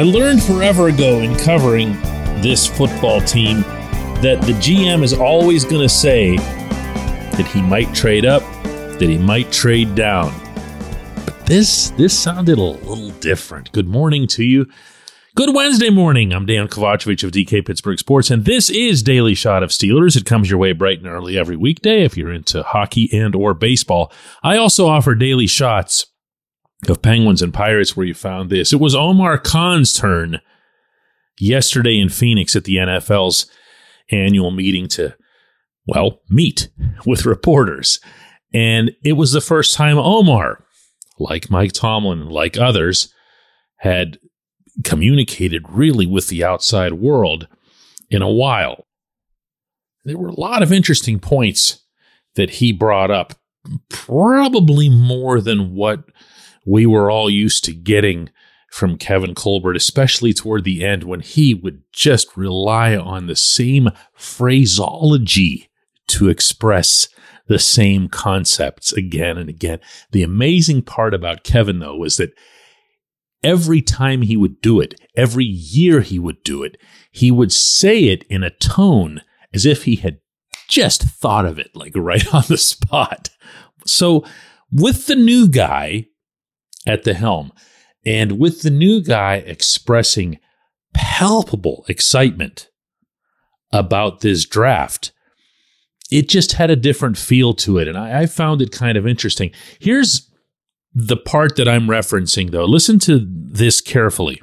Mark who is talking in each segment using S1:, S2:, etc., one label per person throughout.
S1: I learned forever ago in covering this football team that the GM is always going to say that he might trade up, that he might trade down. But this this sounded a little different. Good morning to you. Good Wednesday morning. I'm Dejan Kovacevic of DK Pittsburgh Sports, and this is Daily Shot of Steelers. It comes your way bright and early every weekday if you're into hockey and or baseball. I also offer daily shots of Penguins and Pirates where you found this. It was Omar Khan's turn yesterday in Phoenix at the NFL's annual meeting to, well, meet with reporters. And it was the first time Omar, like Mike Tomlin, like others, had communicated really with the outside world in a while. There were a lot of interesting points that he brought up, probably more than what we were all used to getting from Kevin Colbert, especially toward the end when he would just rely on the same phraseology to express the same concepts again and again. The amazing part about Kevin, though, was that every time he would do it, every year he would do it, he would say it in a tone as if he had just thought of it, like right on the spot. So, with the new guy at the helm, and with the new guy expressing palpable excitement about this draft, it just had a different feel to it. And I, I found it kind of interesting. Here's the part that I'm referencing, though. Listen to this carefully.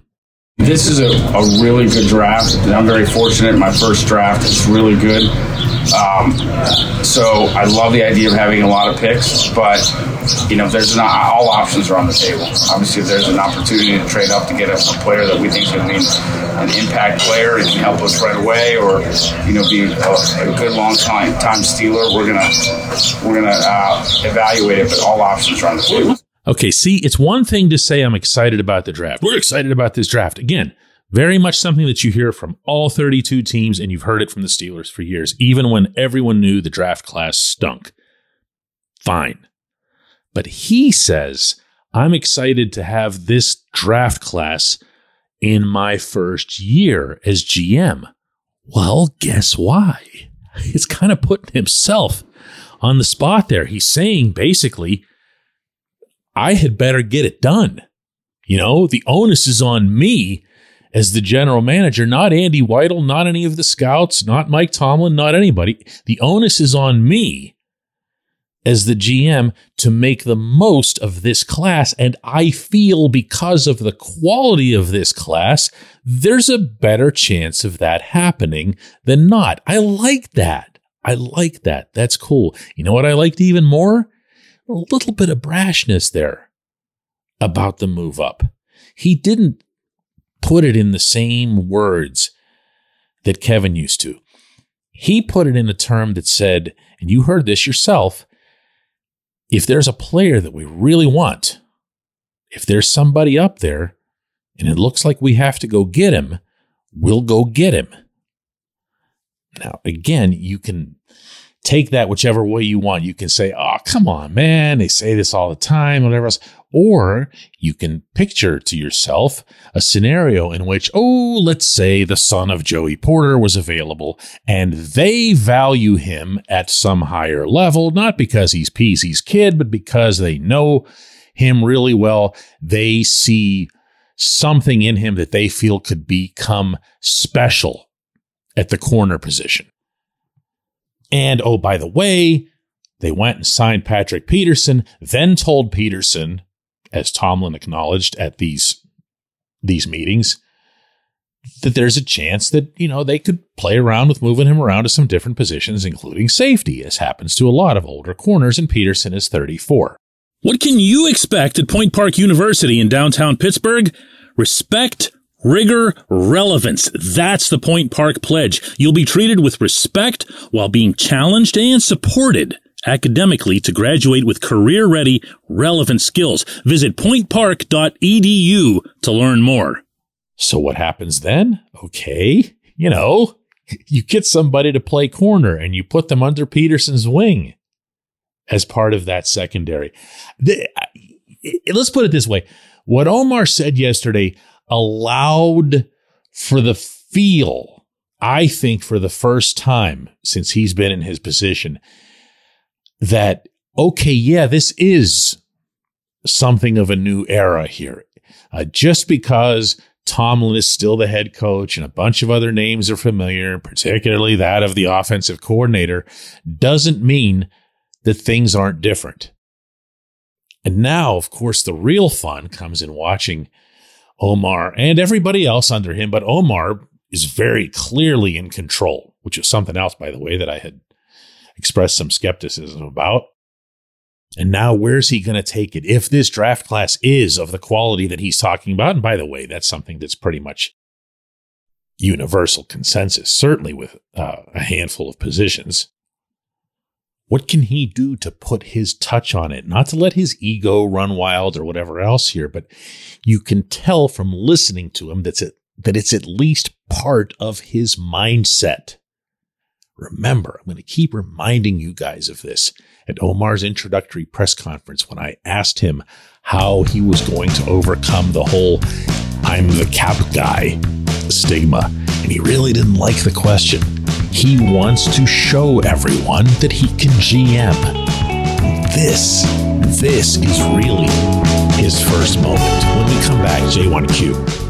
S2: This is a, a really good draft. I'm very fortunate. My first draft is really good. Um, so I love the idea of having a lot of picks, but you know, there's not all options are on the table. Obviously, if there's an opportunity to trade up to get a, a player that we think is going to be an impact player and can help us right away, or you know, be a, a good long time time Steeler, we're gonna we're gonna uh, evaluate it. But all options are on the table.
S1: Okay, see, it's one thing to say I'm excited about the draft. We're excited about this draft. Again, very much something that you hear from all 32 teams, and you've heard it from the Steelers for years, even when everyone knew the draft class stunk. Fine. But he says, I'm excited to have this draft class in my first year as GM. Well, guess why? He's kind of putting himself on the spot there. He's saying basically, I had better get it done. You know, the onus is on me as the general manager, not Andy Weidl, not any of the scouts, not Mike Tomlin, not anybody. The onus is on me as the GM to make the most of this class. And I feel because of the quality of this class, there's a better chance of that happening than not. I like that. I like that. That's cool. You know what I liked even more? A little bit of brashness there about the move up. He didn't put it in the same words that Kevin used to. He put it in a term that said, and you heard this yourself, if there's a player that we really want, if there's somebody up there and it looks like we have to go get him, we'll go get him. Now, again, you can take that whichever way you want. You can say, oh, come on, man. They say this all the time, whatever else. Or you can picture to yourself a scenario in which, oh, let's say the son of Joey Porter was available and they value him at some higher level, not because he's Peezy's kid, but because they know him really well. They see something in him that they feel could become special at the corner position. And oh, by the way, they went and signed Patrick Peterson, then told Peterson, as Tomlin acknowledged at these these meetings, that there's a chance that, you know, they could play around with moving him around to some different positions, including safety, as happens to a lot of older corners, and Peterson is 34.
S3: What can you expect at Point Park University in downtown Pittsburgh? Respect, Rigor, relevance. That's the Point Park Pledge. You'll be treated with respect while being challenged and supported academically to graduate with career ready, relevant skills. Visit pointpark.edu to learn more.
S1: So what happens then? Okay, you know, you get somebody to play corner and you put them under Peterson's wing as part of that secondary. Let's put it this way. What Omar said yesterday, allowed for the feel, I think for the first time since he's been in his position, that, okay, yeah, this is something of a new era here. Uh, just because Tomlin is still the head coach and a bunch of other names are familiar, particularly that of the offensive coordinator, doesn't mean that things aren't different. And now, of course, the real fun comes in watching Omar and everybody else under him, but Omar is very clearly in control, which is something else, by the way, that I had expressed some skepticism about. And now, where's he going to take it? If this draft class is of the quality that he's talking about, and by the way, that's something that's pretty much universal consensus, certainly with uh, a handful of positions. What can he do to put his touch on it? Not to let his ego run wild or whatever else here, but you can tell from listening to him that's it, that it's at least part of his mindset. Remember, I'm going to keep reminding you guys of this at Omar's introductory press conference when I asked him how he was going to overcome the whole I'm the cap guy stigma. And he really didn't like the question. He wants to show everyone that he can GM. This, this is really his first moment. When we come back, J1Q.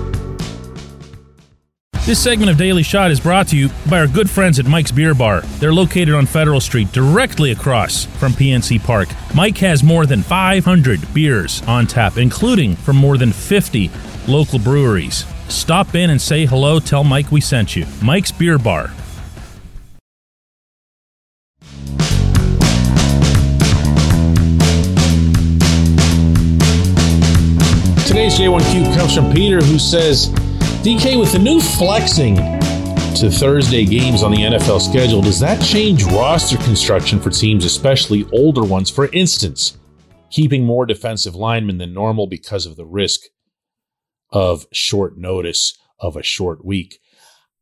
S3: This segment of Daily Shot is brought to you by our good friends at Mike's Beer Bar. They're located on Federal Street, directly across from PNC Park. Mike has more than 500 beers on tap, including from more than 50 local breweries. Stop in and say hello. Tell Mike we sent you. Mike's Beer Bar.
S1: J1Q comes from Peter, who says, DK, with the new flexing to Thursday games on the NFL schedule, does that change roster construction for teams, especially older ones? For instance, keeping more defensive linemen than normal because of the risk of short notice of a short week.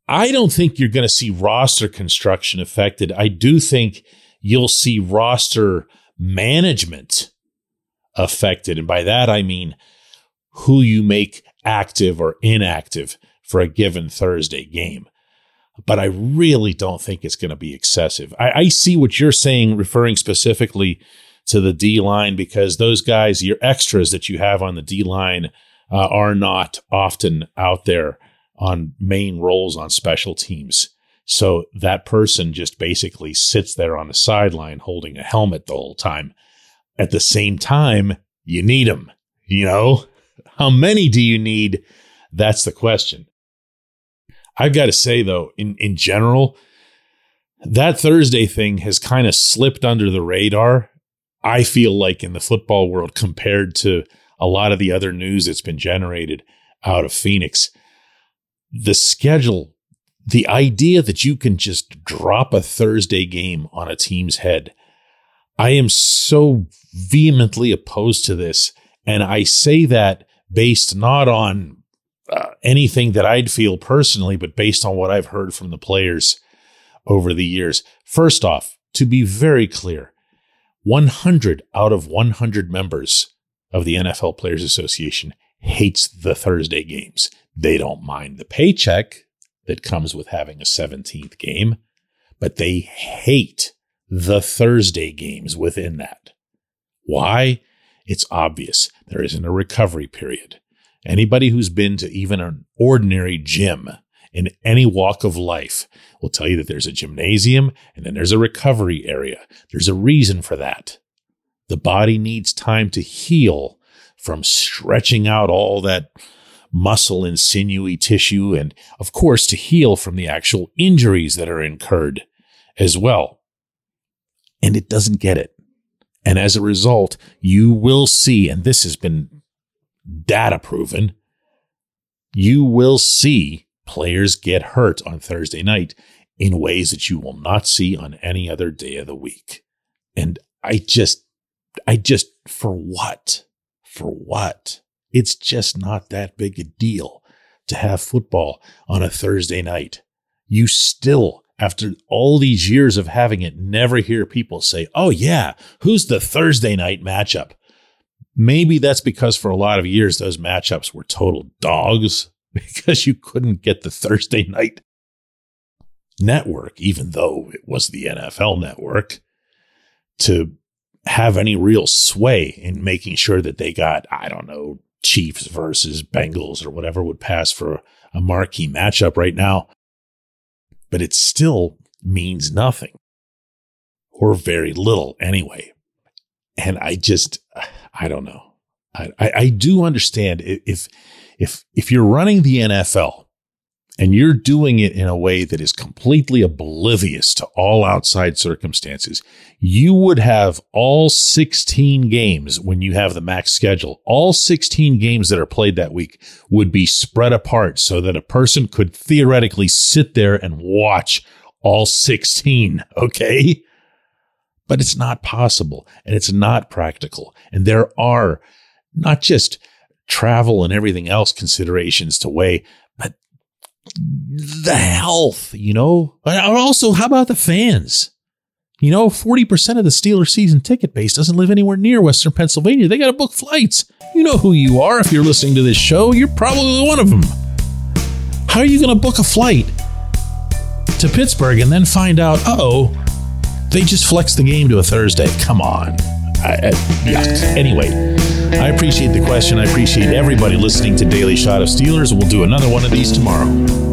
S1: I don't think you're going to see roster construction affected. I do think you'll see roster management affected. And by that, I mean who you make active or inactive for a given Thursday game. But I really don't think it's going to be excessive. I, I see what you're saying, referring specifically to the D line, because those guys, your extras that you have on the D line, uh, are not often out there on main roles on special teams. So that person just basically sits there on the sideline holding a helmet the whole time. At the same time, you need them, you know? How many do you need? That's the question. I've got to say though, in in general, that Thursday thing has kind of slipped under the radar. I feel like in the football world compared to a lot of the other news that's been generated out of Phoenix. The schedule, the idea that you can just drop a Thursday game on a team's head. I am so vehemently opposed to this. And I say that based not on uh, anything that I'd feel personally, but based on what I've heard from the players over the years. First off, to be very clear, 100 out of 100 members of the NFL Players Association hates the Thursday games. They don't mind the paycheck that comes with having a 17th game, but they hate the Thursday games within that. Why? It's obvious there isn't a recovery period. Anybody who's been to even an ordinary gym in any walk of life will tell you that there's a gymnasium and then there's a recovery area. There's a reason for that. The body needs time to heal from stretching out all that muscle and sinewy tissue, and of course, to heal from the actual injuries that are incurred as well. And it doesn't get it. And as a result, you will see, and this has been data proven, you will see players get hurt on Thursday night in ways that you will not see on any other day of the week. And I just, I just, for what? For what? It's just not that big a deal to have football on a Thursday night. You still after all these years of having it, never hear people say, oh, yeah, who's the Thursday night matchup? maybe that's because for a lot of years those matchups were total dogs because you couldn't get the Thursday night network, even though it was the NFL network, to have any real sway in making sure that they got, I don't know, Chiefs versus Bengals or whatever would pass for a marquee matchup right now. But it still means nothing or very little anyway. And I just, I don't know. I, I, I do understand if, if, if you're running the NFL and you're doing it in a way that is completely oblivious to all outside circumstances, you would have all 16 games when you have the max schedule. All 16 games that are played that week would be spread apart so that a person could theoretically sit there and watch all 16. Okay. But it's not possible and it's not practical. And there are not just travel and everything else considerations to weigh, but the health, you know? Also, how about the fans? You know, 40% of the Steelers season ticket base doesn't live anywhere near Western Pennsylvania. They got to book flights. You know who you are if you're listening to this show. You're probably one of them. How are you going to book a flight to Pittsburgh and then find out, oh, they just flexed the game to a Thursday? Come on. I, I, Anyway, I appreciate the question. I appreciate everybody listening to Daily Shot of Steelers. We'll do another one of these tomorrow.